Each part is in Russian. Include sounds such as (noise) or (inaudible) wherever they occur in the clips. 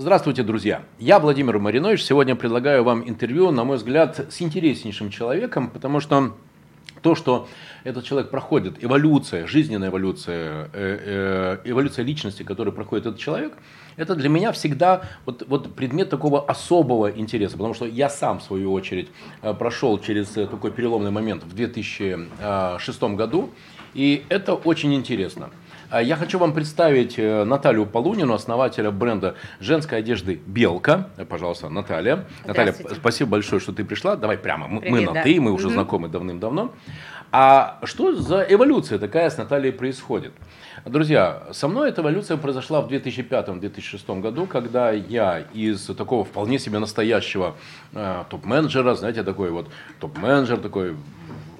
Здравствуйте, друзья! Я Владимир Маринович. Сегодня предлагаю вам интервью, на мой взгляд, с интереснейшим человеком, потому что то, что этот человек проходит, эволюция, жизненная эволюция, э, э, эволюция личности, которую проходит этот человек, это для меня всегда вот, вот предмет такого особого интереса, потому что я сам, в свою очередь, э, прошел через такой переломный момент в 2006 году, и это очень интересно. А я хочу вам представить Наталью Полунину, основателя бренда женской одежды «Белка». Пожалуйста, Наталья. Наталья, спасибо большое, что ты пришла. Давай прямо, Привет, мы на да. «ты», мы уже угу. знакомы давным-давно. А что за эволюция такая с Натальей происходит? Друзья, со мной эта эволюция произошла в 2005-2006 году, когда я из такого вполне себе настоящего э, топ-менеджера, знаете, такой вот топ-менеджер, такой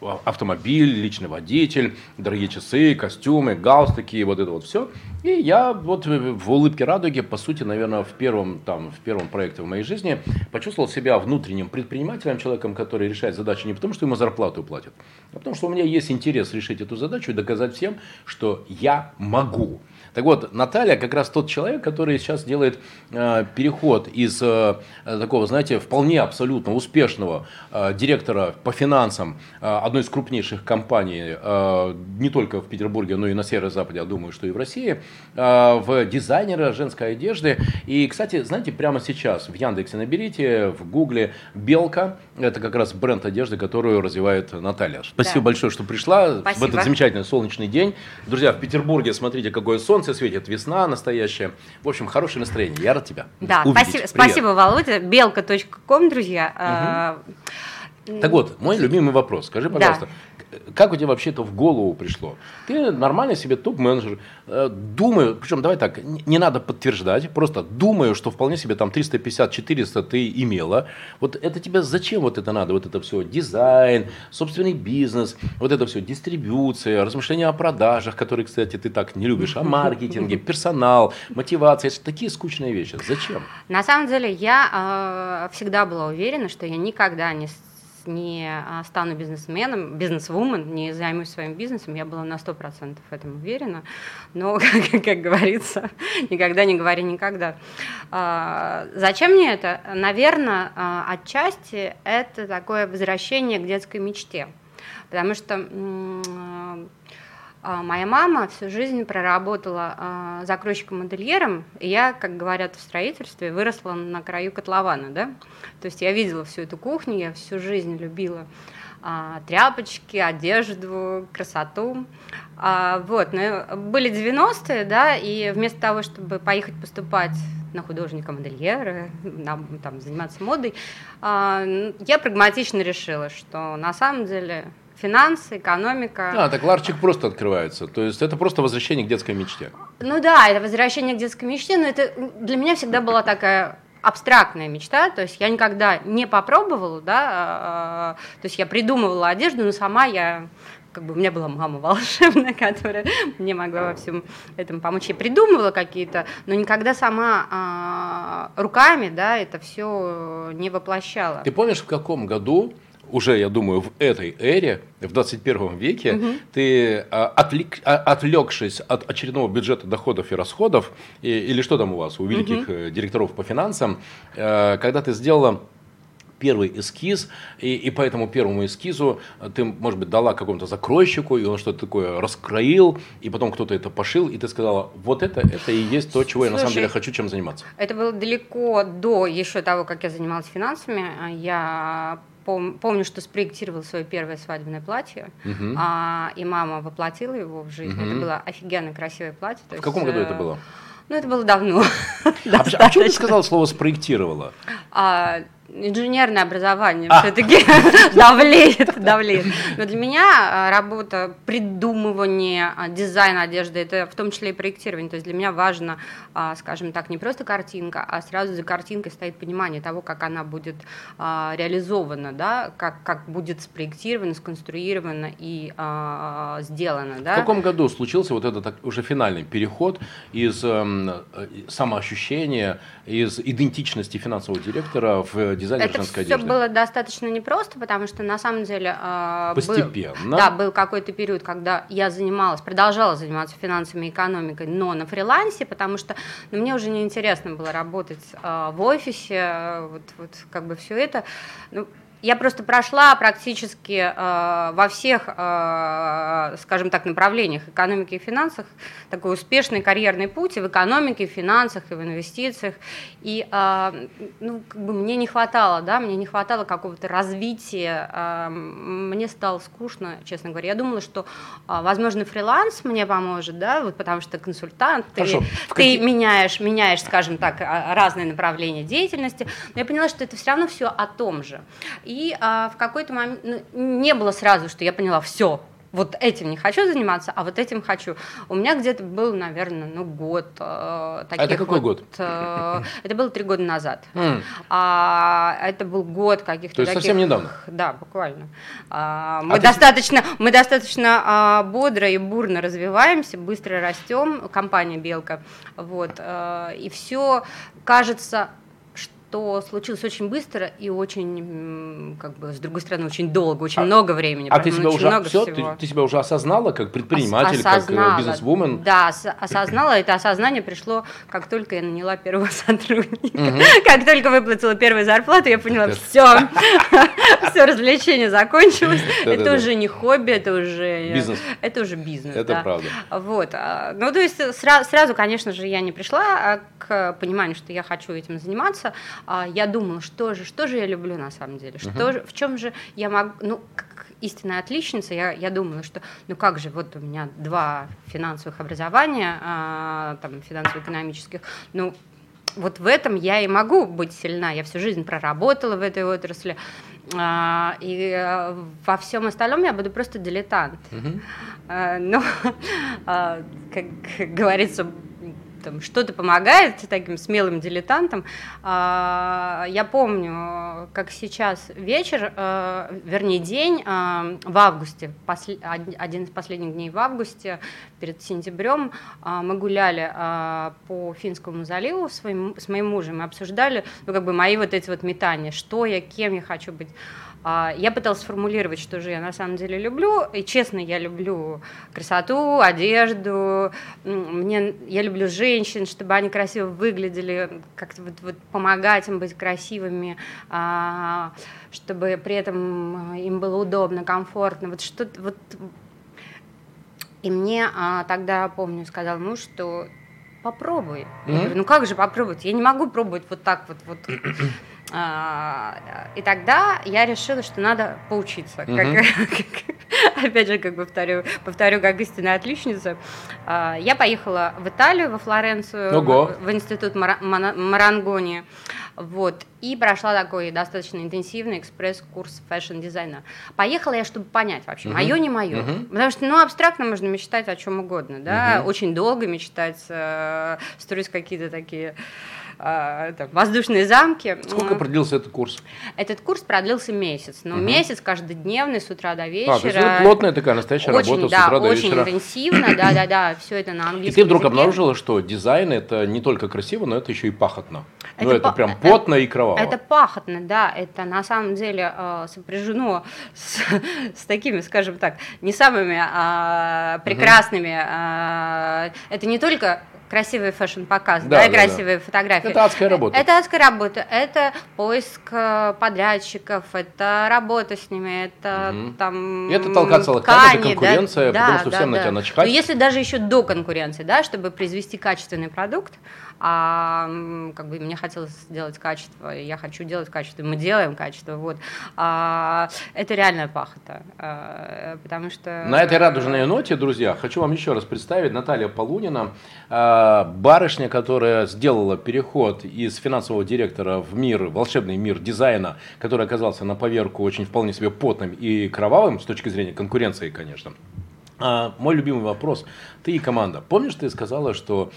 автомобиль, личный водитель, дорогие часы, костюмы, галстуки, вот это вот все. И я вот в улыбке радуги, по сути, наверное, в первом, там, в первом проекте в моей жизни почувствовал себя внутренним предпринимателем, человеком, который решает задачи не потому, что ему зарплату платят, а потому что у меня есть интерес решить эту задачу и доказать всем, что я могу. Так вот, Наталья как раз тот человек, который сейчас делает э, переход из э, такого, знаете, вполне абсолютно успешного э, директора по финансам э, одной из крупнейших компаний, э, не только в Петербурге, но и на Северо-Западе, я думаю, что и в России, э, в дизайнера женской одежды. И, кстати, знаете, прямо сейчас в Яндексе наберите, в Гугле «Белка», это как раз бренд одежды, которую развивает Наталья. Спасибо да. большое, что пришла Спасибо. в этот замечательный солнечный день. Друзья, в Петербурге, смотрите, какое солнце светит, весна настоящая. В общем, хорошее настроение. Я рад тебя Да, увидеть. спасибо, спасибо, Володя. Белка.ком, друзья. Угу. Так вот, мой любимый вопрос. Скажи, пожалуйста, да как у тебя вообще это в голову пришло? Ты нормально себе топ-менеджер, э, думаю, причем давай так, не надо подтверждать, просто думаю, что вполне себе там 350-400 ты имела. Вот это тебе зачем вот это надо? Вот это все дизайн, собственный бизнес, вот это все дистрибуция, размышления о продажах, которые, кстати, ты так не любишь, о маркетинге, (laughs) персонал, мотивация, это такие скучные вещи. Зачем? На самом деле я э, всегда была уверена, что я никогда не не а, стану бизнесменом, бизнес-вумен, не займусь своим бизнесом, я была на 100% в этом уверена, но, (laughs) как, как говорится, никогда не говори никогда. А, зачем мне это? Наверное, а, отчасти это такое возвращение к детской мечте, потому что моя мама всю жизнь проработала а, закройщиком-модельером, и я, как говорят в строительстве, выросла на краю котлована, да. То есть я видела всю эту кухню, я всю жизнь любила а, тряпочки, одежду, красоту. Вот, но были 90-е, да, и вместо того, чтобы поехать поступать на художника-модельера, там, заниматься модой, я прагматично решила, что на самом деле финансы, экономика. А, так ларчик просто открывается. То есть это просто возвращение к детской мечте. Ну да, это возвращение к детской мечте, но это для меня всегда была такая абстрактная мечта, то есть я никогда не попробовала, да, а, то есть я придумывала одежду, но сама я как бы у меня была мама (laughs) волшебная, которая мне могла во всем этом помочь. Я придумывала какие-то, но никогда сама а, руками, да, это все не воплощала. Ты помнишь, в каком году уже, я думаю, в этой эре, в 21 веке, угу. ты, а, отвлек, а, отвлекшись от очередного бюджета доходов и расходов, и, или что там у вас, у великих угу. директоров по финансам, э, когда ты сделала первый эскиз, и, и по этому первому эскизу ты, может быть, дала какому-то закройщику, и он что-то такое раскроил, и потом кто-то это пошил, и ты сказала, вот это, это и есть то, чего Слушай, я на самом деле хочу чем заниматься. Это было далеко до еще того, как я занималась финансами. Я пом- помню, что спроектировал свое первое свадебное платье, угу. а, и мама воплотила его в жизнь. Угу. Это было офигенно красивое платье. В каком году это было? Ну, это было давно. А, а почему ты сказала слово «спроектировала»? А, инженерное образование а. все-таки (laughs) давлеет, давлеет. Но для меня а, работа придумывания а, дизайна одежды, это в том числе и проектирование. То есть для меня важно, а, скажем так, не просто картинка, а сразу за картинкой стоит понимание того, как она будет реализована, да, как, как будет спроектирована, сконструирована и сделана. Да. В каком году случился вот этот уже финальный переход из э, самоощущения, из идентичности финансового директора в дизайнер это женской все одежды? было достаточно непросто, потому что на самом деле э, Постепенно. Был, да, был какой-то период, когда я занималась, продолжала заниматься финансами и экономикой, но на фрилансе, потому что ну, мне уже неинтересно было работать э, в офисе, э, вот, вот как бы все это. Ну, я просто прошла практически э, во всех, э, скажем так, направлениях экономики и финансах такой успешный карьерный путь и в экономике, и в финансах, и в инвестициях. И э, ну, как бы мне не хватало, да, мне не хватало какого-то развития. Э, мне стало скучно, честно говоря. Я думала, что, э, возможно, фриланс мне поможет, да, вот потому что консультант, Хорошо. ты, В ты какие- меняешь, меняешь, скажем так, а, разные направления деятельности. Но я поняла, что это все равно все о том же. И а, в какой-то момент ну, не было сразу, что я поняла, все, вот этим не хочу заниматься, а вот этим хочу. У меня где-то был, наверное, ну год э, таких это какой вот, год? э, это было три года назад. М, А, это был год каких-то То есть таких- совсем недавно? Да, буквально. А, мы ты- достаточно, мы достаточно а, бодро и бурно развиваемся, быстро растем, компания Белка, вот, а, и все кажется что случилось очень быстро и очень, как бы, с другой стороны, очень долго, очень А- много времени. А ты себя очень уже много все, ты, всего. ты себя уже осознала как предприниматель, Ос- как осознала, э, бизнесвумен? Да, ос- осознала. Это осознание пришло, как только я наняла первого (laughs) сотрудника. Как только выплатила первую зарплату, я поняла, все, все (laughs) развлечение закончилось. (laughs) Это уже не хобби, это уже Бизнес. Это уже бизнес. Это да. правда. Вот. а, Ну, то есть сра- сразу, конечно же, я не пришла а, к пониманию, что я хочу этим заниматься. А, Я думала, что же, что же я люблю на самом деле, что же, в чем же я могу, ну, как истинная отличница, я, я думала, что, ну как же, вот у меня два финансовых образования, а, там, финансово-экономических, ну, вот в этом я и могу быть сильна. Я всю жизнь проработала в этой отрасли. а, И э, во всем остальном я буду просто дилетант. Мгм. А, Но, (laughs) а, как говорится, там, что-то помогает таким смелым дилетантам. А, Я помню, как сейчас вечер, э, вернее день э, в августе, один из последних дней в августе, перед сентябрем, а, мы гуляли а, по Финскому заливу с моим мужем и обсуждали ну, как бы мои вот эти вот метания, что я, кем я хочу быть. А, Я пыталась сформулировать, что же я на самом деле люблю. И честно, я люблю красоту, одежду. Мне, я люблю женщин, чтобы они красиво выглядели, как-то вот, вот помогать им быть красивыми, а, чтобы при этом а, им было удобно, комфортно. Вот что вот. И мне а, тогда, помню, сказал муж, что попробуй. Я Мгм. говорю, ну как же попробовать? Я не могу пробовать вот так вот. вот. (clears throat) А, И тогда я решила, что надо поучиться. Как- Мгм. как- (laughs) опять же, как повторю, повторю, как истинная отличница. А, Я поехала в Италию, во Флоренцию, Ого. в, в институт Мана- Марангони, вот, и прошла такой достаточно интенсивный экспресс-курс фэшн-дизайна. Поехала я, чтобы понять вообще, Мгм. мое, не мое. Мгм. Потому что, ну, абстрактно можно мечтать о чем угодно, да, Мгм. очень долго мечтать, э, строить какие-то такие там, воздушные замки. Сколько продлился этот курс? Этот курс продлился месяц, но Мгм. месяц каждодневный с утра до вечера. А, то есть это плотная такая настоящая очень, работа с да, утра до очень вечера. интенсивно, да, да, да, все это на И английском. ты вдруг языке. обнаружила, что дизайн это не только красиво, но это еще и пахотно. ну, Это это па- прям это- потно и кроваво. Это пахотно, да, это на самом деле э, сопряжено с, с такими, скажем так, не самыми а, прекрасными. а, это не только красивый фэшн-показ, Да, да, да, да. красивые фотографии. Это адская работа. Это адская работа, это поиск э, подрядчиков, это работа с ними, это Мгм. там это толкаться локтями, это да, конкуренция, да, потому что да, всем на да. тебя начихать. Но если даже еще до конкуренции, да, чтобы произвести качественный продукт, а как бы мне хотелось сделать качество, я хочу делать качество, мы делаем качество, вот. А, это реальная пахота, а, потому что На этой радужной ноте, друзья, хочу вам еще раз представить Наталья Полунина, э, барышня, которая сделала переход из финансового директора в мир, волшебный мир дизайна, который оказался на поверку очень вполне себе потным и кровавым с точки зрения конкуренции, конечно. А, мой любимый вопрос. Ты и команда. Помнишь, ты сказала, что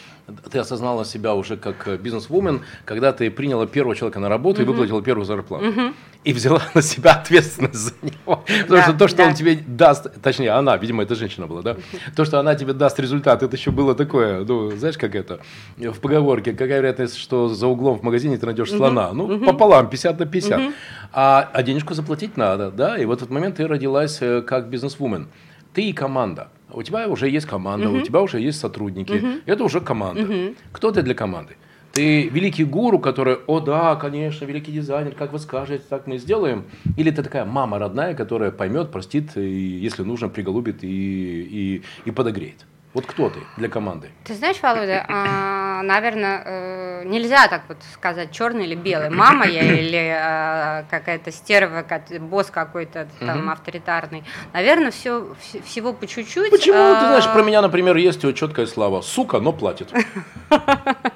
ты осознала себя уже как бизнес-вумен, когда ты приняла первого человека на работу uh-huh. и выплатила первую зарплату. Uh-huh. И взяла (laughs) на себя ответственность за него. Потому да, что то, что да. он тебе даст, точнее, она, видимо, это женщина была, да? То, что она тебе даст результат, это еще было такое, ну, знаешь, как это, в поговорке, какая вероятность, что за углом в магазине ты найдешь слона? Ну, пополам, 50 на 50. Uh-huh. А, а денежку заплатить надо, да? И в этот момент ты родилась э, как бизнес-вумен ты и команда. У тебя уже есть команда, угу. у тебя уже есть сотрудники. Угу. Это уже команда. Угу. Кто ты для команды? Ты великий гуру, который, о да, конечно, великий дизайнер, как вы скажете, так мы сделаем. Или ты такая мама родная, которая поймет, простит, и, если нужно, приголубит и, и, и подогреет. Вот кто ты для команды? Ты знаешь, Володя, а, наверное, э, нельзя так вот сказать, черный или белый. Мама я или а, какая-то стерва, босс какой-то там авторитарный. Наверное, все, всего по чуть-чуть. Почему? Ты знаешь, про меня, например, есть четкая слава. Сука, но платит. (laughs)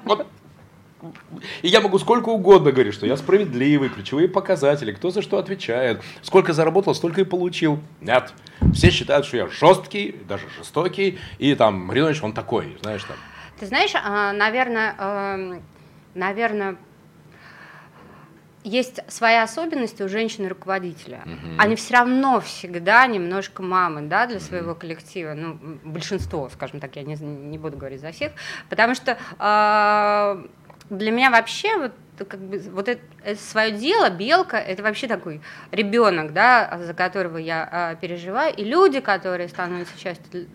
Вот и я могу сколько угодно говорить, что я справедливый, ключевые показатели, кто за что отвечает, сколько заработал, столько и получил. Нет. Все считают, что я жесткий, даже жестокий, и там, Маринович, он такой, знаешь, там. Ты знаешь, а, наверное, эм, наверное, есть свои особенности у женщины-руководителя. Угу. Они все равно всегда немножко мамы да, для своего коллектива. Ну, большинство, скажем так, я не, не буду говорить за всех. Потому что э, для меня вообще вот как бы вот это, это свое дело, белка, это вообще такой ребенок, да, за которого я а, переживаю, и люди, которые становятся частью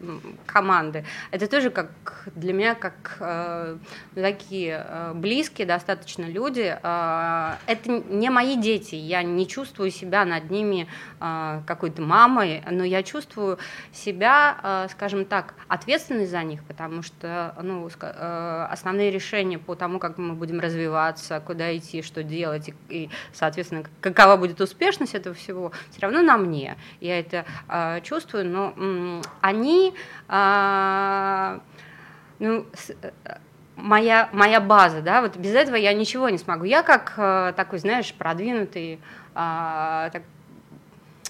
команды, это тоже как для меня как а, такие а, близкие достаточно люди. А, это не мои дети, я не чувствую себя над ними а, какой-то мамой, но я чувствую себя, а, скажем так, ответственной за них, потому что ну, а, основные решения по тому, как мы будем развиваться, куда идти, что делать, и, и соответственно, какова будет успешность этого всего, все равно на мне. Я это э, чувствую, но м, они, э, ну, с, э, моя, моя база, да, вот без этого я ничего не смогу. Я как э, такой, знаешь, продвинутый, э, так,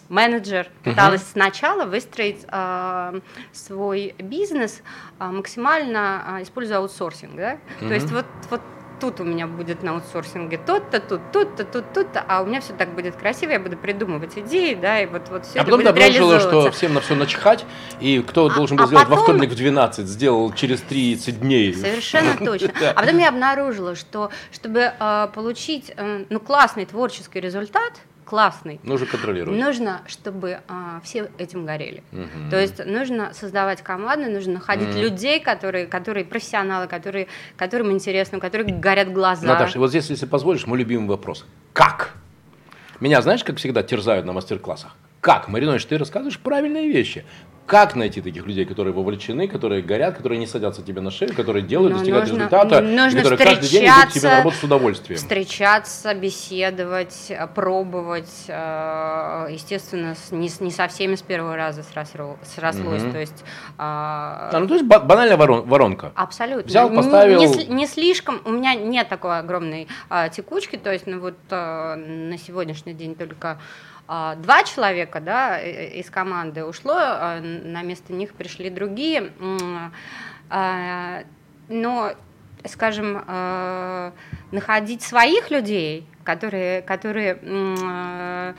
менеджер пыталась uh-huh. сначала выстроить э, свой бизнес э, максимально э, используя аутсорсинг, да, uh-huh. то есть вот вот тут у меня будет на аутсорсинге тот-то, тут, тут-то, тут, тут-то, а у меня все так будет красиво, я буду придумывать идеи, да, и вот, вот все а потом обнаружила, что всем на все начхать, и кто а, должен был а сделать потом... во вторник в 12, сделал через 30 дней. Совершенно (laughs) точно. А потом я обнаружила, что чтобы э, получить э, ну, классный творческий результат, классный. Нужно контролировать. Нужно, чтобы а, все этим горели. Угу. То есть нужно создавать команды, нужно находить угу. людей, которые, которые профессионалы, которые, которым интересно, у которых горят глаза. Наташа, вот здесь, если позволишь, мой любимый вопрос. Как? Меня, знаешь, как всегда терзают на мастер-классах? Как? Маринович, ты рассказываешь правильные вещи. Как найти таких людей, которые вовлечены, которые горят, которые не садятся тебе на шею, которые делают, Но ну, достигают нужно, результата, нужно которые каждый день идут тебе на работу с удовольствием? Встречаться, беседовать, пробовать. Э, естественно, не, не со всеми с первого раза срослось. Угу. То есть, а, а, ну, то есть банальная воронка. Абсолютно. Взял, поставил. Не, не, не слишком. У меня нет такой огромной а, текучки. То есть, ну вот а, на сегодняшний день только два человека да, из команды ушло, а, на место них пришли другие. А, но, скажем, находить своих людей, которые, которые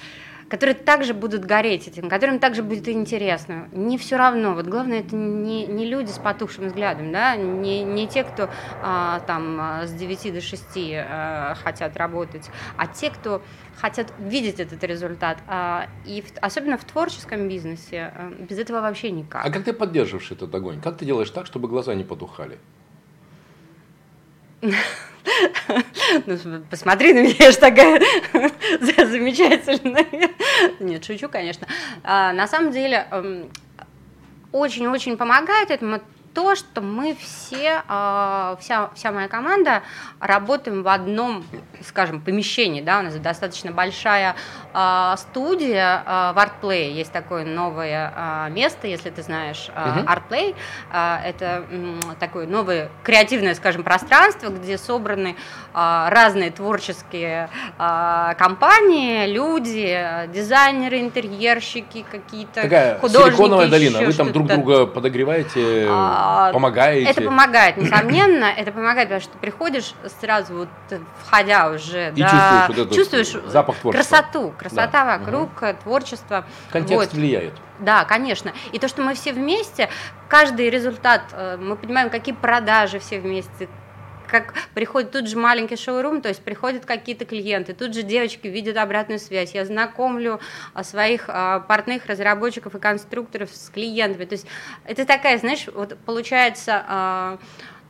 которые также будут гореть этим, которым также будет интересно. Не все равно. Вот главное, это не, не люди с потухшим взглядом, да, не, не те, кто а, там с 9 до 6 а, хотят работать, а те, кто хотят видеть этот результат. А, и в, особенно в творческом бизнесе а, без этого вообще никак. А как ты поддерживаешь этот огонь? Как ты делаешь так, чтобы глаза не потухали? (laughs) Ну, посмотри на меня, я же такая (laughs) замечательная. Нет, шучу, конечно. А, на самом деле, эм, очень-очень помогает этому то, что мы все, а, вся, вся моя команда работаем в одном, скажем, помещении, да, у нас достаточно большая а, студия в ArtPlay, есть такое новое место, если ты знаешь, ArtPlay, это такое новое креативное, скажем, пространство, где собраны разные творческие компании, люди, дизайнеры, интерьерщики какие-то, Такая художники. силиконовая долина, вы там друг друга подогреваете, а, помогаете? Это помогает, несомненно, это помогает, потому что приходишь сразу вот, входя уже, и да, чувствуешь, вот чувствуешь запах творчества. красоту, красота да. вокруг, угу. творчество. Контекст вот. влияет. Да, конечно. И то, что мы все вместе, каждый результат, э, мы понимаем, какие продажи все вместе, как приходит тут же маленький шоурум, то есть приходят какие-то клиенты, тут же девочки видят обратную связь, я знакомлю а, своих а, партнеров, разработчиков и конструкторов с клиентами, то есть это такая, знаешь, вот получается а,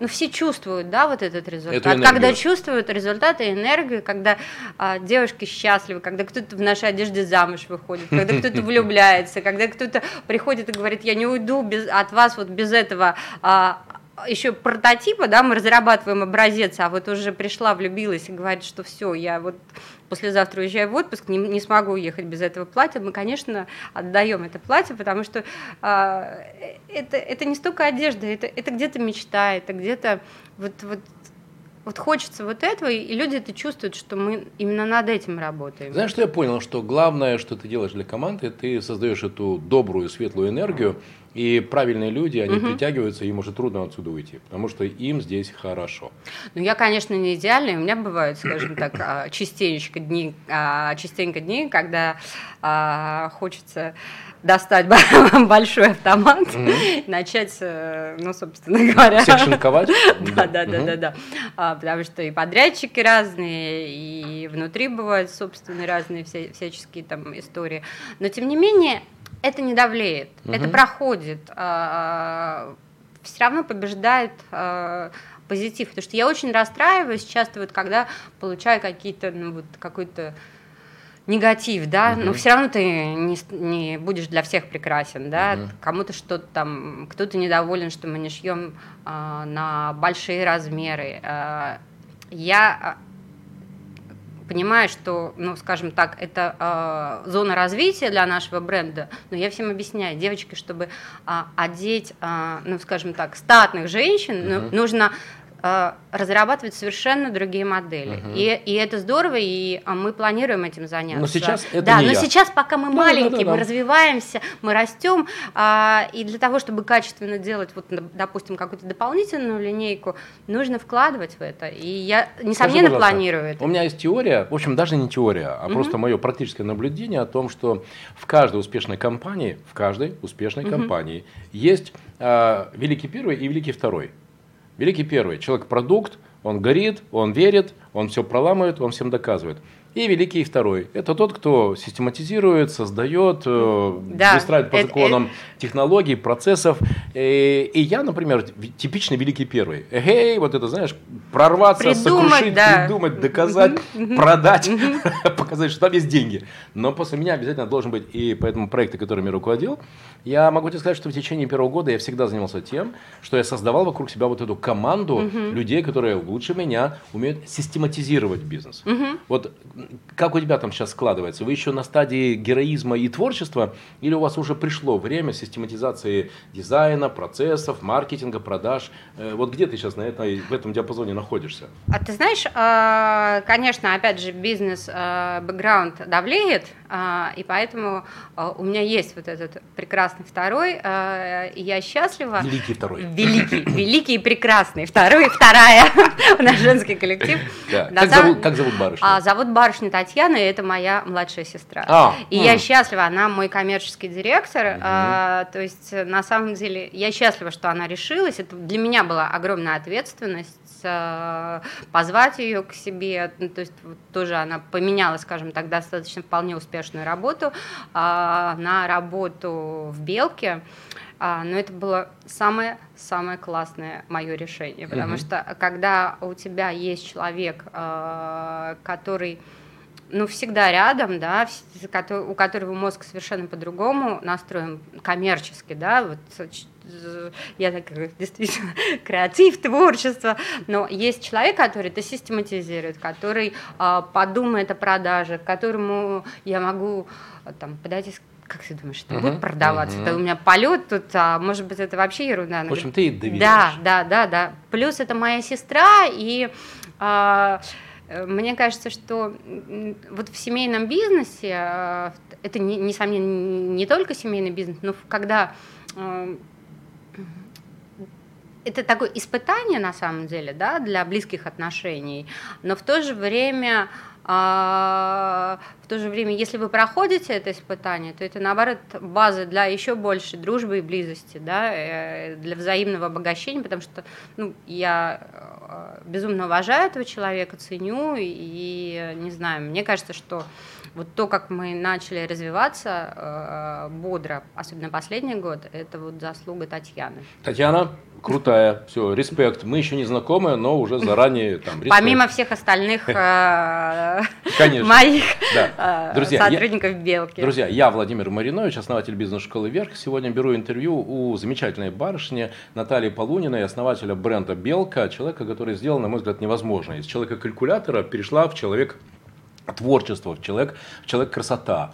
ну, все чувствуют, да, вот этот результат. Когда чувствуют результат и энергию, когда а, девушки счастливы, когда кто-то в нашей одежде замуж выходит, когда кто-то (laughs) влюбляется, когда кто-то приходит и говорит, я не уйду без, от вас вот без этого а, еще прототипа, да, мы разрабатываем образец, а вот уже пришла, влюбилась и говорит, что все, я вот послезавтра уезжаю в отпуск, не, не смогу уехать без этого платья, мы, конечно, отдаем это платье, потому что а, это, это не столько одежда, это, это где-то мечта, это где-то вот, вот вот хочется вот этого, и люди это чувствуют, что мы именно над этим работаем. Знаешь, что я понял, что главное, что ты делаешь для команды, ты создаешь эту добрую, светлую энергию, и правильные люди, они угу. притягиваются, им уже трудно отсюда уйти, потому что им здесь хорошо. Ну, я, конечно, не идеальная. У меня бывают, скажем так, а, частенько дни, а, частенько дни, когда а, хочется достать (laughs) большой автомат, mm начать, э, ну, собственно (laughs) говоря... Всех шинковать? да, да, да, да, да. Потому что и подрядчики разные, и внутри бывают, собственно, разные всяческие там истории. Но, тем не менее, это не давлеет, угу. это проходит, а, все равно побеждает а, позитив, потому что я очень расстраиваюсь часто вот когда получаю какие-то ну вот какой-то негатив, да, uh-huh. но все равно ты не, не будешь для всех прекрасен, да, uh-huh. кому-то что-то там, кто-то недоволен, что мы не шьем а, на большие размеры. А, я понимаю, что, ну, скажем так, это э, зона развития для нашего бренда, но я всем объясняю, девочки, чтобы э, одеть, э, ну, скажем так, статных женщин, uh-huh. ну, нужно разрабатывать совершенно другие модели. Угу. И, и это здорово, и а, мы планируем этим заняться. Но сейчас это Да, не но я. сейчас, пока мы да, маленькие, да, да, да. мы развиваемся, мы растем, а, и для того, чтобы качественно делать, вот, допустим, какую-то дополнительную линейку, нужно вкладывать в это. И я, несомненно, Скажи, планирую это. У меня есть теория, в общем, даже не теория, а угу. просто мое практическое наблюдение о том, что в каждой успешной компании, в каждой успешной угу. компании есть а, великий первый и великий второй. Великий первый. Человек-продукт, он горит, он верит, он все проламывает, он всем доказывает. И великий второй. Это тот, кто систематизирует, создает, э, да, выстраивает по законам это... технологий, процессов. И, э, и я, например, типичный великий первый. Эй, вот это, знаешь, прорваться, придумать, сокрушить, да. придумать, доказать, продать, (laughs) показать, что там есть деньги. Но после меня обязательно должен быть, и поэтому проекты, которыми я руководил, я могу тебе сказать, что в течение первого года я всегда занимался тем, что я создавал вокруг себя вот эту команду людей, которые лучше меня умеют систематизировать бизнес. Вот как у тебя там сейчас складывается? Вы еще на стадии героизма и творчества, или у вас уже пришло время систематизации дизайна, процессов, маркетинга, продаж? Э, вот где ты сейчас на этой, в этом диапазоне находишься? А ты знаешь, а, конечно, опять же, бизнес-бэкграунд а, давлеет, а, и поэтому у меня есть вот этот прекрасный второй, и я счастлива. Великий второй. Великий, великий и прекрасный второй, вторая, (laughs) наш женский коллектив. Как зовут, как зовут барышню? Зовут барышню барышня Татьяна, и это моя младшая сестра. А, и м. я счастлива, она мой коммерческий директор. Угу. А, то есть, на самом деле, я счастлива, что она решилась. Это для меня была огромная ответственность а, позвать ее к себе. Ну, то есть тоже она поменяла, скажем так, достаточно вполне успешную работу а, на работу в Белке. А, но это было самое-самое классное мое решение, потому угу. что когда у тебя есть человек, а, который ну, всегда рядом, да, у которого мозг совершенно по-другому настроен коммерчески, да, вот я так действительно (laughs) креатив, творчество, но есть человек, который это систематизирует, который а, подумает о продаже, которому я могу там подойти как ты думаешь, это uh-huh, будет продаваться? Uh-huh. Это у меня полет тут, а может быть, это вообще ерунда. В общем, ты доверяешь. Да, да, да, да. Плюс это моя сестра, и а, мне кажется, что вот в семейном бизнесе, а, это, несомненно, не только семейный бизнес, но когда а, это такое испытание на самом деле, да, для близких отношений, но в то же время а, в то же время, если вы проходите это испытание, то это наоборот база для еще большей дружбы и близости, да, э, для взаимного обогащения, потому что ну, я э, безумно уважаю этого человека, ценю и не знаю, мне кажется, что вот то, как мы начали развиваться э, бодро, особенно последний год, это вот заслуга Татьяны. Татьяна, крутая, все, респект. Мы еще не знакомы, но уже заранее там. Респект. Помимо всех остальных э, моих э, сотрудников Белки. Друзья, я Владимир Маринович, основатель бизнес-школы Верх. Сегодня беру интервью у замечательной барышни Натальи Полуниной, основателя бренда Белка, человека, который сделал, на мой взгляд, невозможное. Из человека-калькулятора перешла в человек творчество, в человек, в человек красота.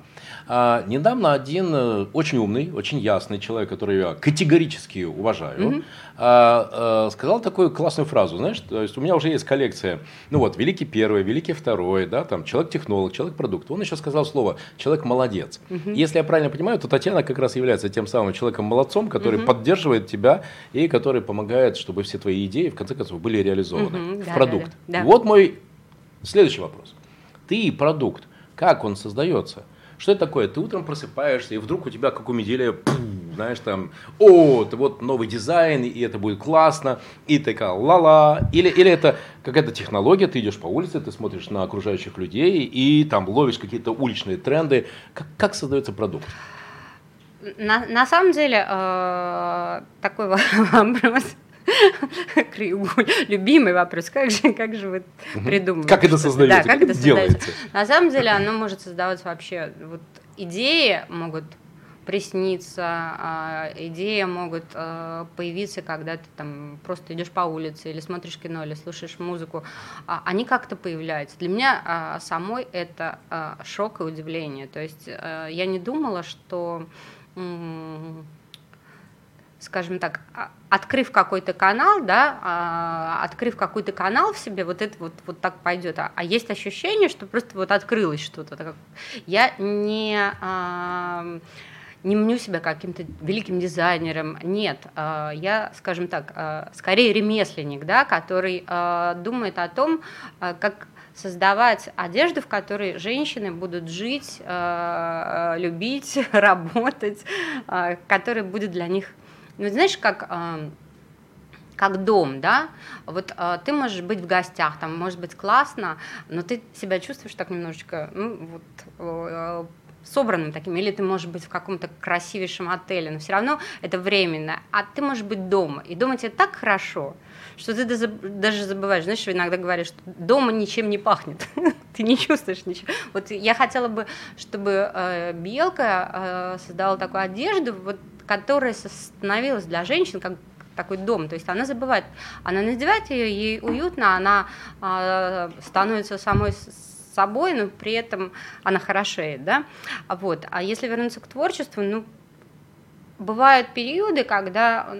А, недавно один э, очень умный, очень ясный человек, который я категорически уважаю, mm-hmm. а, а, сказал такую классную фразу, знаешь, то есть у меня уже есть коллекция, ну вот, великий первый, великий второй, да, там, человек-технолог, человек-продукт. Он еще сказал слово человек-молодец. Mm-hmm. Если я правильно понимаю, то Татьяна как раз является тем самым человеком-молодцом, который mm-hmm. поддерживает тебя и который помогает, чтобы все твои идеи, в конце концов, были реализованы mm-hmm. в да, продукт. Да, да. Вот мой следующий вопрос. Ты продукт, как он создается? Что это такое? Ты утром просыпаешься, и вдруг у тебя, как у Меделя, знаешь, там, о, это вот новый дизайн, и это будет классно, и такая ла-ла. Или, или это какая-то технология, ты идешь по улице, ты смотришь на окружающих людей, и там ловишь какие-то уличные тренды. Как, как создается продукт? На, на самом деле, э, такой (laughs) вопрос Любимый вопрос. Как же, как же вы придумали? Как это создаете? Да, как это делаете? На самом деле оно может создаваться вообще... Вот идеи могут присниться, а, идеи могут а, появиться, когда ты там просто идешь по улице или смотришь кино, или слушаешь музыку. А, они как-то появляются. Для меня самой это шок и удивление. То есть я не думала, что скажем так, а, открыв какой-то канал, да, а, открыв какой-то канал в себе, вот это вот, вот так пойдет. А, а есть ощущение, что просто вот открылось что-то. Я не, не мню себя каким-то великим дизайнером, нет. Я, скажем так, скорее ремесленник, да, который думает о том, как создавать одежду, в которой женщины будут жить, любить, (laughs) работать, которая будет для них ну, знаешь, как как дом, да, вот э, ты можешь быть в гостях, там может быть классно, но ты себя чувствуешь так немножечко, ну, вот, э, собранным таким, или ты можешь быть в каком-то красивейшем отеле, но все равно это временно, а ты можешь быть дома, и дома тебе так хорошо, что ты даже забываешь, знаешь, иногда говоришь, что дома ничем не пахнет, (laughs) ты не чувствуешь ничего. Вот я хотела бы, чтобы э, Белка э, создала такую одежду, вот которая становилась для женщин как такой дом, то есть она забывает, она надевает ее, ей уютно, она э, становится самой собой, но при этом она хорошеет, да, вот, а если вернуться к творчеству, ну, бывают периоды, когда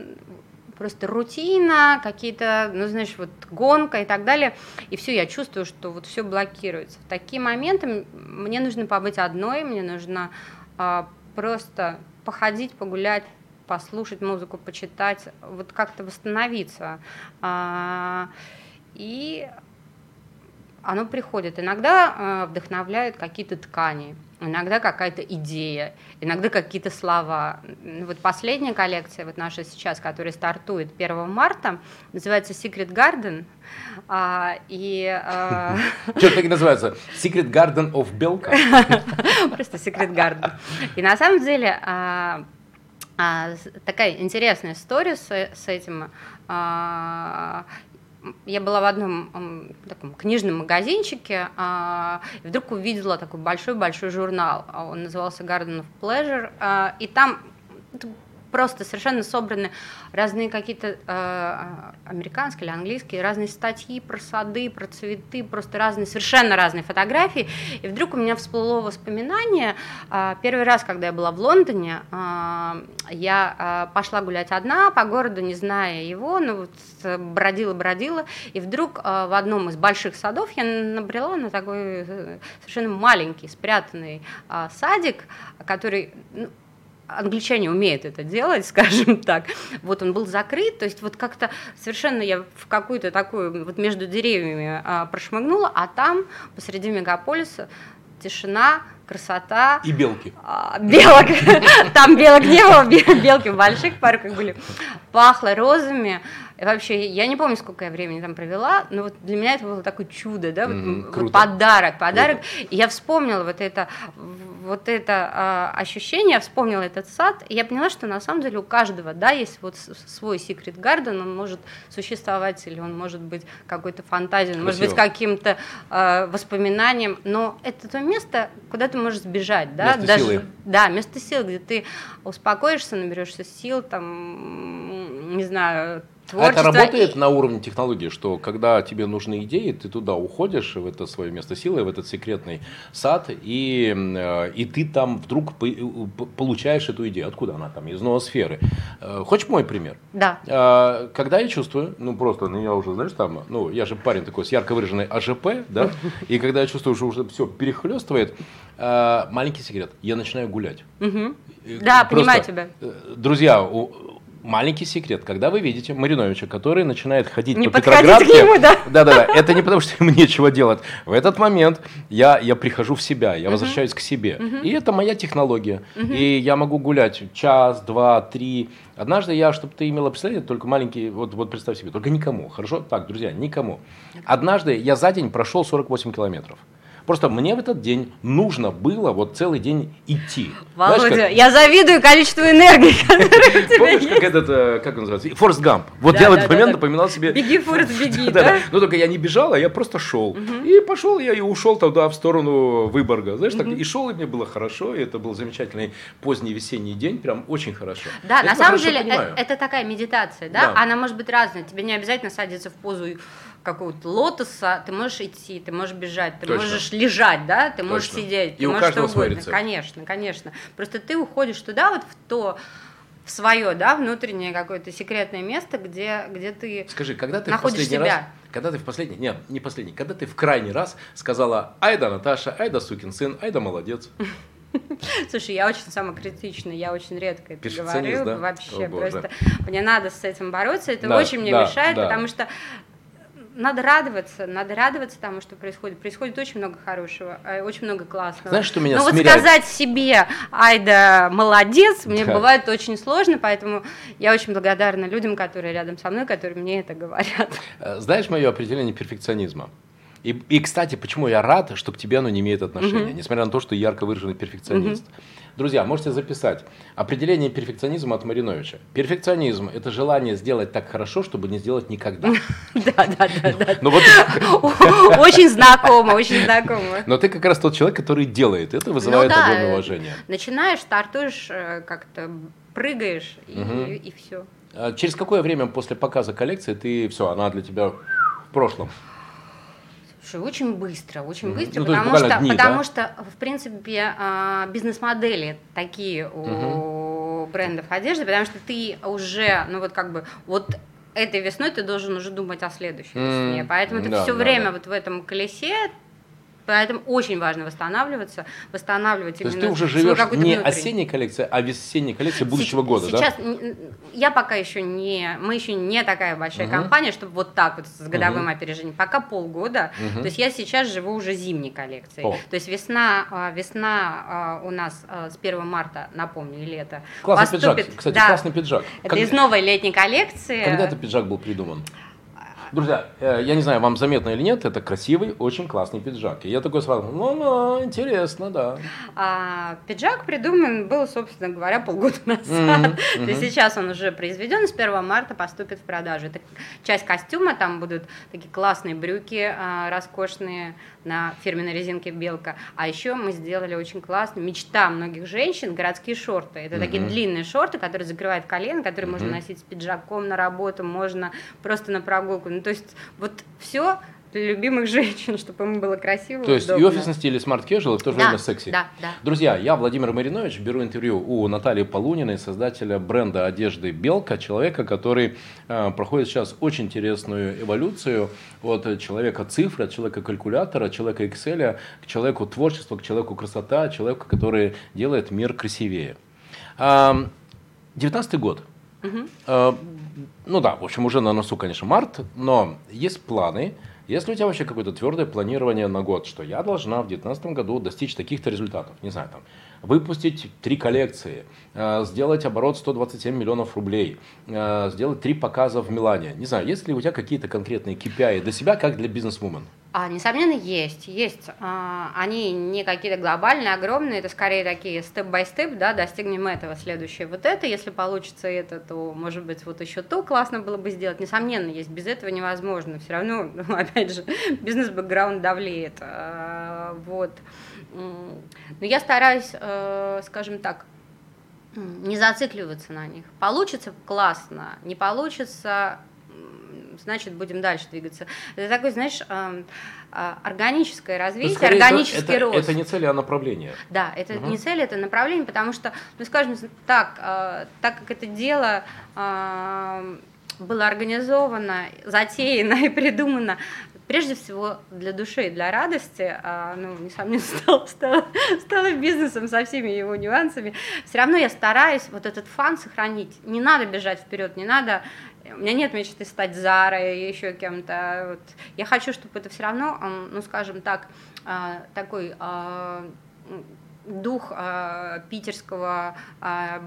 просто рутина, какие-то, ну, знаешь, вот гонка и так далее, и все, я чувствую, что вот все блокируется. В такие моменты мне нужно побыть одной, мне нужно а, просто походить, погулять, послушать музыку, почитать, вот как-то восстановиться. А, и оно приходит. Иногда а, вдохновляют какие-то ткани, иногда какая-то идея, иногда какие-то слова. Вот последняя коллекция, вот наша сейчас, которая стартует 1 марта, называется Secret Garden. А, и, а... Что так называется? Secret Garden of Белка? (laughs) Просто Secret Garden. И на самом деле а, а, такая интересная история с, с этим. Я была в одном таком книжном магазинчике, а, и вдруг увидела такой большой-большой журнал. Он назывался Garden of Pleasure, а, и там просто совершенно собраны разные какие-то э, американские или английские, разные статьи про сады, про цветы, просто разные, совершенно разные фотографии. И вдруг у меня всплыло воспоминание, э, первый раз, когда я была в Лондоне, э, я э, пошла гулять одна по городу, не зная его, ну вот бродила-бродила, и вдруг э, в одном из больших садов я набрела на такой э, совершенно маленький, спрятанный э, садик, который... Ну, англичане умеют это делать, (laughs) скажем так. Вот он был закрыт, то есть вот как-то совершенно я в какую-то такую вот между деревьями а, прошмыгнула, а там посреди мегаполиса тишина, красота. И белки. А, белок. (laughs) Там белок не было, (laughs) белки в больших парках были. Пахло розами. Вообще, я не помню, сколько я времени там провела, но вот для меня это было такое чудо, да, mm, вот, подарок, подарок. Круто. И я вспомнила вот это, вот это а, ощущение, я вспомнила этот сад, и я поняла, что на самом деле у каждого, да, есть вот свой секрет гарден, он может существовать, или он может быть какой-то фантазией, он может быть каким-то а, воспоминанием, но это то место, куда ты можешь сбежать, да, место даже, силы. да, место сил, где ты успокоишься, наберешься сил, там, не знаю, творчество. А это работает и... на уровне технологии, что когда тебе нужны идеи, ты туда уходишь, в это свое место силы, в этот секретный сад, и, э, и ты там вдруг э, получаешь эту идею. Откуда она там? Из ноосферы. Э, хочешь мой пример? Да. Когда я чувствую, ну просто, ну я уже, знаешь, там, ну я же парень такой с ярко выраженной АЖП, да, и когда я чувствую, что уже все перехлестывает, маленький секрет, я начинаю гулять. Угу. Да, понимаю тебя. Друзья, Маленький секрет, когда вы видите Мариновича, который начинает ходить не по Петроградке, к нему, да? да, да, да, это не потому, что ему нечего делать. В этот момент я, я прихожу в себя, я uh-huh. возвращаюсь к себе. Uh-huh. И это моя технология. Uh-huh. И я могу гулять час, два, три. Однажды я, чтобы ты имела представление, только маленький, вот, вот представь себе, только никому, хорошо? Так, друзья, никому. Однажды я за день прошел 48 километров. Просто мне в этот день нужно было вот целый день идти. Володя, Знаешь, как... я завидую количеству энергии, (laughs) которая у тебя Помнишь, как этот, э, как он называется? Форст Гамп. Вот да, я да, в этот да, момент напоминал себе... Беги, Форст, (laughs) беги, да? да? Но только я не бежал, а я просто шел. И пошел я и ушел тогда в сторону Выборга. Знаешь, так и шел, и мне было хорошо, и это был замечательный поздний весенний день, прям очень хорошо. Да, на самом деле э, это такая медитация, да? Она может быть разная. Тебе не обязательно садиться в позу какого-то лотоса, ты можешь идти, ты можешь бежать, ты Точно. можешь лежать, да, ты Точно. можешь сидеть, и ты у можешь каждого свой рецепт. Конечно, конечно. Просто ты уходишь туда вот в то в свое, да, внутреннее какое-то секретное место, где, где ты Скажи, когда ты находишь в последний себя. раз, когда ты в последний, нет, не последний, когда ты в крайний раз сказала, айда Наташа, айда сукин сын, айда молодец. (laughs) Слушай, я очень самокритична, я очень редко это говорю, да? вообще О, просто мне надо с этим бороться, это да, очень мне да, мешает, да. потому что надо радоваться, надо радоваться тому, что происходит. Происходит очень много хорошего, э, очень много классного. Знаешь, что меня Но смиряет? вот сказать себе, Айда, молодец, мне да. бывает очень сложно, поэтому я очень благодарна людям, которые рядом со мной, которые мне это говорят. Э, знаешь мое определение перфекционизма? И, и, кстати, почему я рад, что к тебе оно не имеет отношения, mm-hmm. несмотря на то, что ярко выраженный перфекционист. Mm-hmm. Друзья, можете записать определение перфекционизма от Мариновича. Перфекционизм – это желание сделать так хорошо, чтобы не сделать никогда. (laughs) Да, да, да. Ну (laughs) очень знакомо, очень знакомо. Но ты как раз тот человек, который делает. Это вызывает ну огромное уважение. Начинаешь, стартуешь, э, как-то прыгаешь и все. А через какое время после показа коллекции ты все, она для тебя в прошлом? Слушай, очень быстро, очень быстро, ну, потому, что, дни, потому да? что, в принципе, а, бизнес-модели такие у mm-hmm. брендов одежды, потому что ты уже, ну вот как бы, вот этой весной ты должен уже думать о следующей mm-hmm. весне, поэтому ты да, все да, время да. вот в этом колесе Поэтому очень важно восстанавливаться, восстанавливать То именно. То есть ты уже живешь не внутренний. осенней коллекции, а весенней коллекции будущего года, сейчас, да? Сейчас я пока еще не, мы еще не такая большая угу. компания, чтобы вот так вот с годовым угу. опережением. Пока полгода. Угу. То есть я сейчас живу уже зимней коллекцией. О. То есть весна, а, весна а, у нас а, с 1 марта, напомню, и лето. Классный поступит, пиджак, кстати, да, классный пиджак. Это как... из новой летней коллекции. Когда этот пиджак был придуман? Друзья, э, я не знаю, вам заметно или нет, это красивый, очень классный пиджак. И я такой сразу, ну, ну, интересно, да. А, пиджак придуман был, собственно говоря, полгода (laughs) назад. Mm-hmm. Mm-hmm. То есть сейчас он уже произведен, с 1 марта поступит в продажу. Это часть костюма, там будут такие классные брюки, а, роскошные, на фирменной резинке «Белка». А еще мы сделали очень классно, мечта многих женщин, городские шорты. Это mm-hmm. такие длинные шорты, которые закрывают колено, которые mm-hmm. можно носить с пиджаком на работу, можно просто на прогулку. Ну, то есть вот все для любимых (laughs) женщин, чтобы им было красиво. То есть удобно. и офисный стиль, и смарт casual, и в то же да, время секси. Да, да. Друзья, я Владимир Маринович, беру интервью у Натальи Полуниной, создателя бренда одежды Белка, человека, который э, проходит сейчас очень интересную эволюцию от человека цифры, от человека калькулятора, от человека Excel, к человеку творчества, к человеку красота, человеку, который делает мир красивее. Девятнадцатый год. Угу. Ну да, в общем, уже на носу, конечно, март, но есть планы, если у тебя вообще какое-то твердое планирование на год, что я должна в 2019 году достичь таких-то результатов, не знаю, там, выпустить три коллекции, э, сделать оборот 127 миллионов рублей, э, сделать три показа в Милане. Не знаю, есть ли у тебя какие-то конкретные KPI для себя, как для бизнес-вумен? А, несомненно, есть. Есть. А, они не какие-то глобальные, огромные, это скорее такие степ-бай-степ, да, достигнем этого, следующее вот это, если получится это, то, может быть, вот еще то классно было бы сделать. Несомненно, есть, без этого невозможно. Все равно, (laughs) ну, опять же, бизнес-бэкграунд давлеет. А, вот. Но я стараюсь, э, скажем так, не зацикливаться на них. Получится классно, не получится значит, будем дальше двигаться. Это такой, знаешь, а, органическое развитие, ну, органический это, рост. Это не цель, а направление. Да, это угу. не цель, это направление, потому что, ну, скажем так, а, так как это дело а, было организовано, затеяно и придумано прежде всего для души и для радости, ну, несомненно, (laughs) стало, стало, стало бизнесом со всеми его нюансами, все равно я стараюсь вот этот фан сохранить. Не надо бежать вперед, не надо у меня нет мечты стать Зарой еще кем-то. Вот. Я хочу, чтобы это все равно, ну, скажем так, а, такой а, дух э, питерского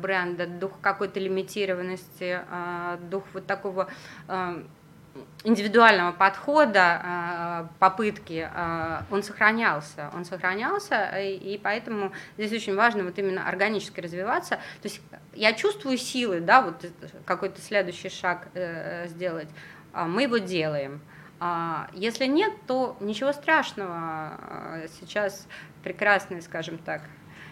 бренда, дух какой-то лимитированности, дух вот такого индивидуального подхода, э, попытки, э, он сохранялся, он сохранялся, и поэтому здесь очень важно вот именно органически развиваться. То есть я чувствую силы, да, вот какой-то следующий шаг э, сделать, а мы его делаем. А если нет, то ничего страшного. Сейчас прекрасная, скажем так,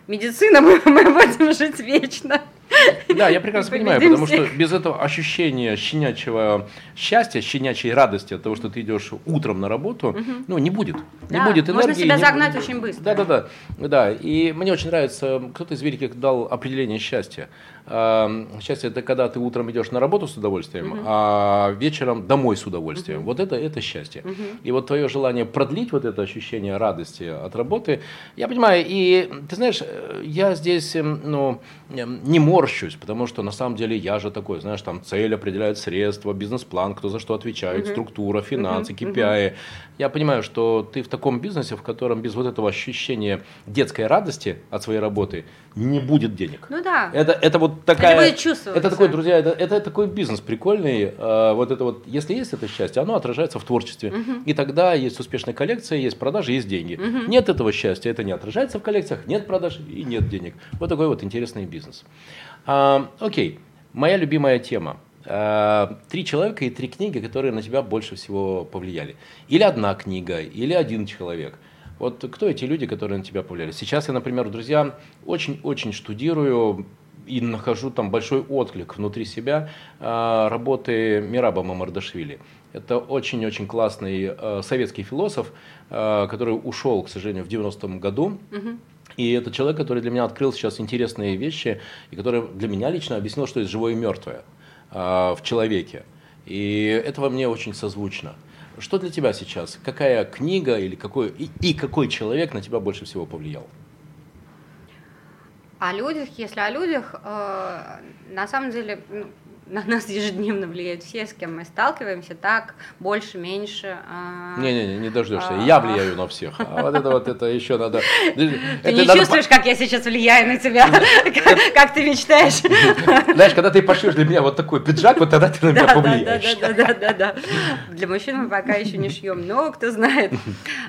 медицина, (laughs) мы будем жить вечно. (laughs) Да, я прекрасно понимаю, потому что без этого ощущения щенячьего счастья, щенячьей радости от того, что ты идешь утром на работу, ну, не будет. Не будет энергии. Можно себя загнать очень быстро. Да, да, да. Да, и мне очень нравится, кто-то из великих дал определение счастья. Счастье это когда ты утром идешь на работу с удовольствием, uh а вечером домой с удовольствием. uh Вот это, это счастье. uh И вот твое желание продлить вот это ощущение радости от работы, я понимаю, и ты знаешь, я здесь ну, не морщусь, потому что на самом деле я же такой, знаешь, там цель определяет средства, бизнес-план, кто за что отвечает, uh структура, финансы, uh KPI. Я понимаю, что ты в таком бизнесе, в котором без вот этого ощущения детской радости от своей работы не будет денег. Ну да. Это, это вот такая... Это будет чувствоваться. Это такой, друзья, это, это такой бизнес прикольный. А, вот это вот, если есть это счастье, оно отражается в творчестве. Угу. И тогда есть успешная коллекция, есть продажи, есть деньги. Угу. Нет этого счастья, это не отражается в коллекциях, нет продаж и нет денег. Вот такой вот интересный бизнес. А, окей, моя любимая тема. А, три человека и три книги, которые на тебя больше всего повлияли. Или одна книга, или один человек – вот кто эти люди, которые на тебя повлияли? Сейчас я, например, друзья, очень-очень штудирую и нахожу там большой отклик внутри себя э, работы Мираба Мамардашвили. Это очень-очень классный э, советский философ, э, который ушел, к сожалению, в 90-м году. Угу. И это человек, который для меня открыл сейчас интересные вещи, и который для меня лично объяснил, что есть живое и мертвое в человеке. И этого мне очень созвучно. Что для тебя сейчас? Какая книга или какой, и, и какой человек на тебя больше всего повлиял? О людях, если о людях, э, на самом деле, ну, на нас ежедневно влияют все, с кем мы сталкиваемся, так, больше, меньше. Не-не-не, не дождешься. Я влияю на всех. А вот это вот это еще надо. Ты не чувствуешь, как я сейчас влияю на тебя, (laughs) как ты мечтаешь. Знаешь, когда ты пошьешь для меня вот такой пиджак, вот тогда ты на меня повлияешь. Да, да, да, да. Для мужчин мы пока еще не шьем, но кто знает.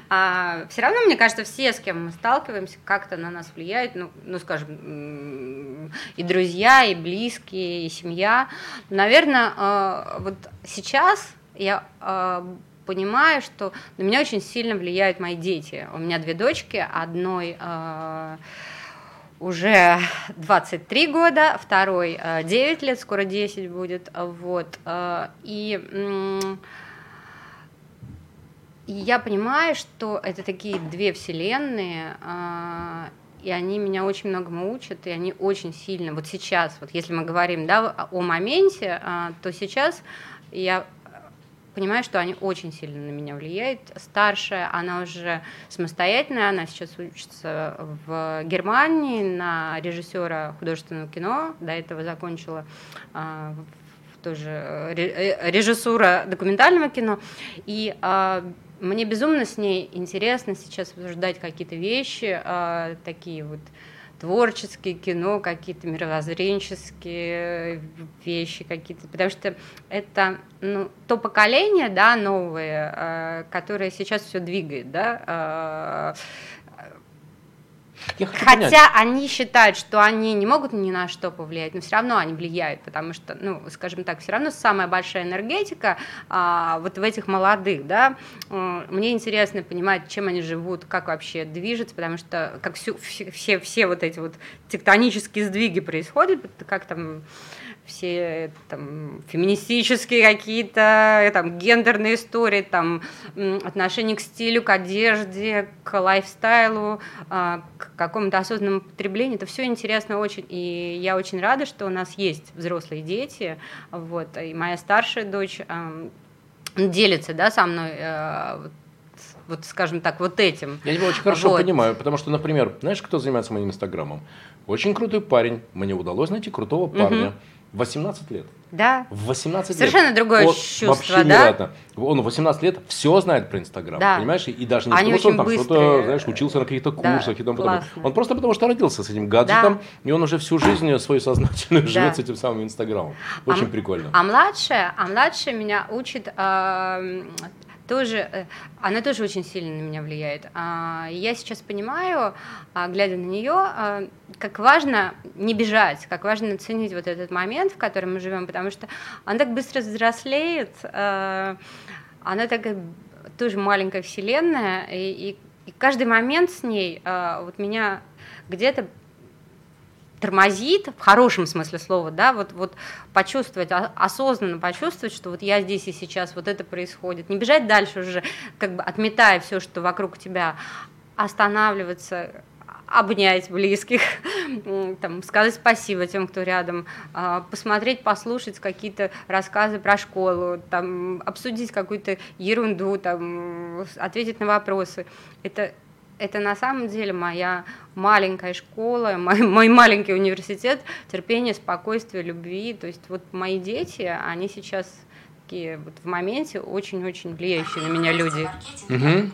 А, все равно, мне кажется, все, с кем мы сталкиваемся, как-то на нас влияют, ну, ну, скажем, и друзья, и близкие, и семья. Наверное, э, вот сейчас я э, понимаю, что на меня очень сильно влияют мои дети. У меня две дочки, одной э, уже 23 года, второй 9 лет, скоро 10 будет, вот, и и я понимаю, что это такие две вселенные, и они меня очень многому учат, и они очень сильно, вот сейчас, вот если мы говорим да, о моменте, а, то сейчас я понимаю, что они очень сильно на меня влияют. Старшая, она уже самостоятельная, она сейчас учится в Германии на режиссера художественного кино, до этого закончила а, тоже э, э, режиссура документального кино, и а, мне безумно с ней интересно сейчас обсуждать какие-то вещи, э, такие вот творческие кино, какие-то мировоззренческие вещи какие-то, потому что это ну, то поколение, да, новое, э, которое сейчас все двигает, да, э, Хотя понять. они считают, что они не могут ни на что повлиять, но все равно они влияют, потому что, ну, скажем так, все равно самая большая энергетика а, вот в этих молодых, да. Мне интересно понимать, чем они живут, как вообще движется, потому что как все, все, все вот эти вот тектонические сдвиги происходят, как там все там, феминистические какие-то там, гендерные истории, там, отношение к стилю, к одежде, к лайфстайлу, а, к какому-то осознанному потреблению. Это все интересно очень. И я очень рада, что у нас есть взрослые дети. Вот, и моя старшая дочь делится да, со мной э, вот, скажем так, вот этим. Я тебя очень хорошо вот. понимаю, потому что, например, знаешь, кто занимается моим инстаграмом? Очень крутой парень. Мне удалось найти крутого парня. Угу 18 лет. Да. В 18 Совершенно лет. другое он, чувство, вообще да? невероятно. Он в 18 лет все знает про Инстаграм, да. понимаешь? И даже не Они потому, что он там что-то, знаешь, учился на каких-то курсах да, и тому подобное. Он просто потому, что родился с этим гаджетом, да. и он уже всю жизнь свою сознательную да. живет с этим самым Инстаграмом. Очень а, прикольно. А младшая, а младшая меня учит э, тоже, э, она тоже очень сильно на меня влияет. А, я сейчас понимаю, а, глядя на нее, а, как важно не бежать, как важно ценить вот этот момент, в котором мы живем, потому что она так быстро взрослеет, она такая тоже маленькая вселенная, и, и каждый момент с ней вот меня где-то тормозит, в хорошем смысле слова, да, вот, вот почувствовать, осознанно почувствовать, что вот я здесь и сейчас, вот это происходит, не бежать дальше уже, как бы отметая все, что вокруг тебя, останавливаться, обнять близких, (laughs) там, сказать спасибо тем, кто рядом, а, посмотреть, послушать какие-то рассказы про школу, там, обсудить какую-то ерунду, там, ответить на вопросы. Это, это на самом деле моя маленькая школа, (laughs) мой, мой маленький университет терпения, спокойствия, любви. То есть вот мои дети, они сейчас такие вот в моменте очень-очень влияющие на меня люди. Угу.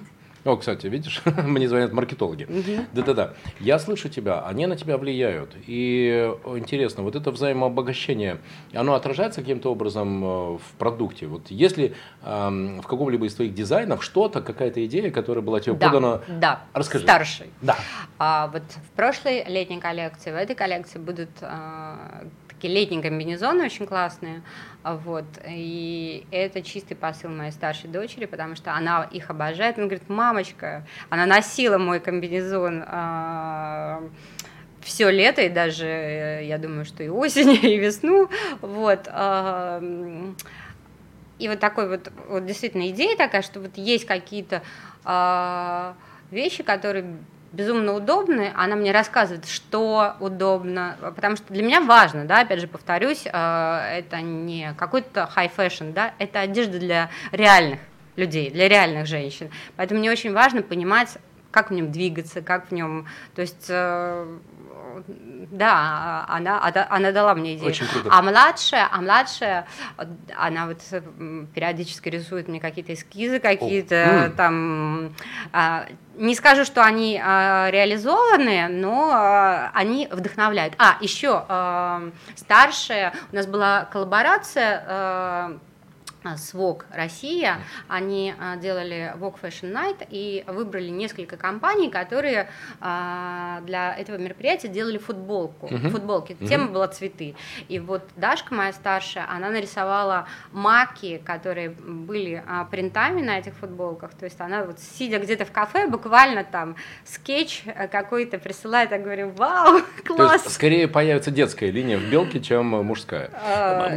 О, кстати, видишь, (laughs) мне звонят маркетологи. Да-да-да. Я слышу тебя, они на тебя влияют. И интересно, вот это взаимообогащение, оно отражается каким-то образом э, в продукте? Вот если эм, в каком-либо из твоих дизайнов что-то, какая-то идея, которая была тебе да, подана... Да, Расскажи. старший. Да. А, вот в прошлой летней коллекции, в этой коллекции будут а, такие летние комбинезоны очень классные, вот, и это чистый посыл моей старшей дочери, потому что она их обожает, она говорит, мамочка, она носила мой комбинезон э, все лето, и даже, я думаю, что и осень, (laughs) и весну, вот, э, и вот такой вот, вот действительно идея такая, что вот есть какие-то э, вещи, которые безумно удобны, она мне рассказывает, что удобно, потому что для меня важно, да, опять же повторюсь, э, это не какой-то high fashion, да, это одежда для реальных людей, для реальных женщин. Поэтому мне очень важно понимать, как в нем двигаться, как в нем, то есть э, да, она, она дала мне идею. Очень круто. А младшая, а младшая, она вот периодически рисует мне какие-то эскизы, какие-то там а, не скажу, что они э, реализованы, но э, они вдохновляют. А, еще старшая, у нас была коллаборация а, с Vogue Россия, они а, делали Vogue Fashion Night и выбрали несколько компаний, которые а, для этого мероприятия делали футболку, uh-huh. футболки. Uh-huh. Тема была цветы. И вот Дашка, моя старшая, она нарисовала маки, которые были принтами на этих футболках. То есть она вот сидя где-то в кафе, буквально там скетч какой-то присылает, я говорю, вау, класс. (laughs) То есть скорее появится детская линия в белке, чем мужская.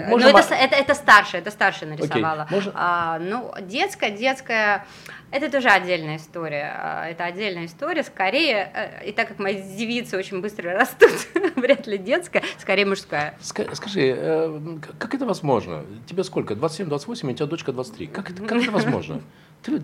Ну это, это, это старшая, это старшая нарисовала рисовала. Можно... А, ну, детская, детская, это тоже отдельная история. А, это отдельная история, скорее, э, и так как мои девицы очень быстро (laughs) растут, вряд ли детская, скорее мужская. Скажи, э, как это возможно? Тебе сколько? 27-28, и у тебя дочка 23. Как это, как это возможно? (laughs) Ты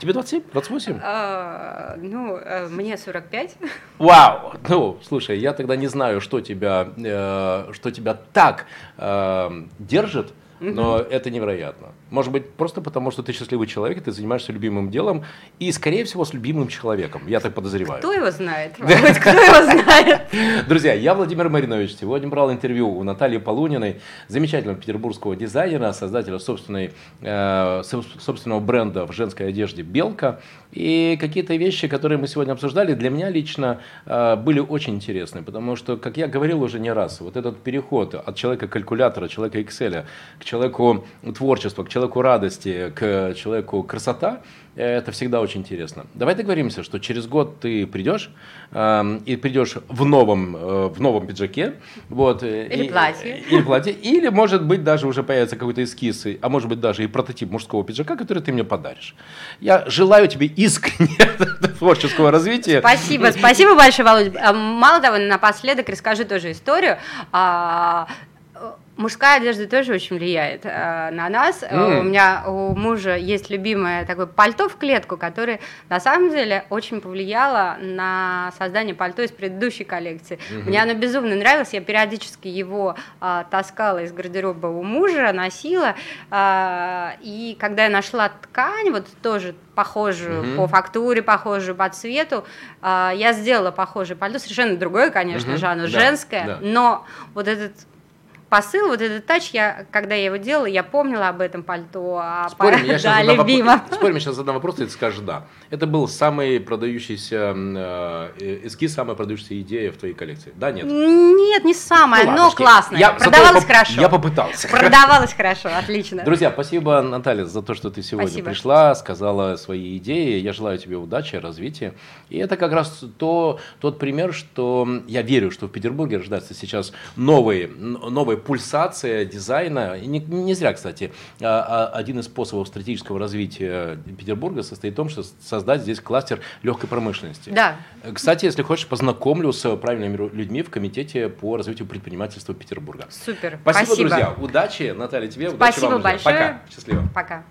Тебе 27? 28? А, ну, э, мне 45. Вау! Ну, слушай, я тогда не знаю, что тебя, э, что тебя так э, держит, но это невероятно. Может быть, просто потому, что ты счастливый человек, и ты занимаешься любимым делом, и, скорее всего, с любимым человеком, я так подозреваю. Кто его знает? (laughs) Кто его знает? Друзья, я Владимир Маринович. Сегодня брал интервью у Натальи Полуниной, замечательного петербургского дизайнера, создателя собственной, э, собственного бренда в женской одежде «Белка». И какие-то вещи, которые мы сегодня обсуждали, для меня лично э, были очень интересны, потому что, как я говорил уже не раз, вот этот переход от человека-калькулятора, человека Excel к человеку творчества, к человеку радости, к человеку красота, это всегда очень интересно. Давай договоримся, что через год ты придешь э, и придешь в новом, э, в новом пиджаке. Вот, э, или и, платье. Или платье. Или, может быть, даже уже появится какой-то эскиз, а может быть, даже и прототип мужского пиджака, который ты мне подаришь. Я желаю тебе искренне (laughs) творческого развития. Спасибо, спасибо большое, Володя. А, мало того, напоследок расскажу тоже историю. Мужская одежда тоже очень влияет э, на нас. Mm. У меня у мужа есть любимое такое пальто в клетку, которое на самом деле очень повлияло на создание пальто из предыдущей коллекции. Mm-hmm. Мне оно безумно нравилось. Я периодически его э, таскала из гардероба у мужа, носила. Э, и когда я нашла ткань, вот тоже похожую mm-hmm. по фактуре, похожую по цвету. Uh, я сделала похожее пальто, совершенно другое, конечно mm-hmm. же, оно да, женское, да. но вот этот посыл, вот этот тач, я, когда я его делала, я помнила об этом пальто, а спорим, я да, любимо. Вопрос, спорим, я сейчас задам вопрос, и ты скажешь «да». Это был самый продающийся э, эскиз, самая продающаяся идея в твоей коллекции, да, нет? Нет, не самая, ну, но классная, я, продавалась хорошо. Я попытался. Продавалась хорошо, отлично. Друзья, спасибо, Наталья, за то, что ты сегодня спасибо. пришла, сказала свои идеи, я желаю тебе удачи, развития. И это как раз то, тот пример, что я верю, что в Петербурге рождаются сейчас новые, новые пульсация дизайна. И не, не зря, кстати, а, а, один из способов стратегического развития Петербурга состоит в том, что создать здесь кластер легкой промышленности. Да. Кстати, если хочешь, познакомлю с правильными людьми в комитете по развитию предпринимательства Петербурга. Супер. Спасибо, Спасибо. друзья. Удачи, Наталья, тебе. Спасибо Удачи вам, большое. Пока. Счастливо. Пока.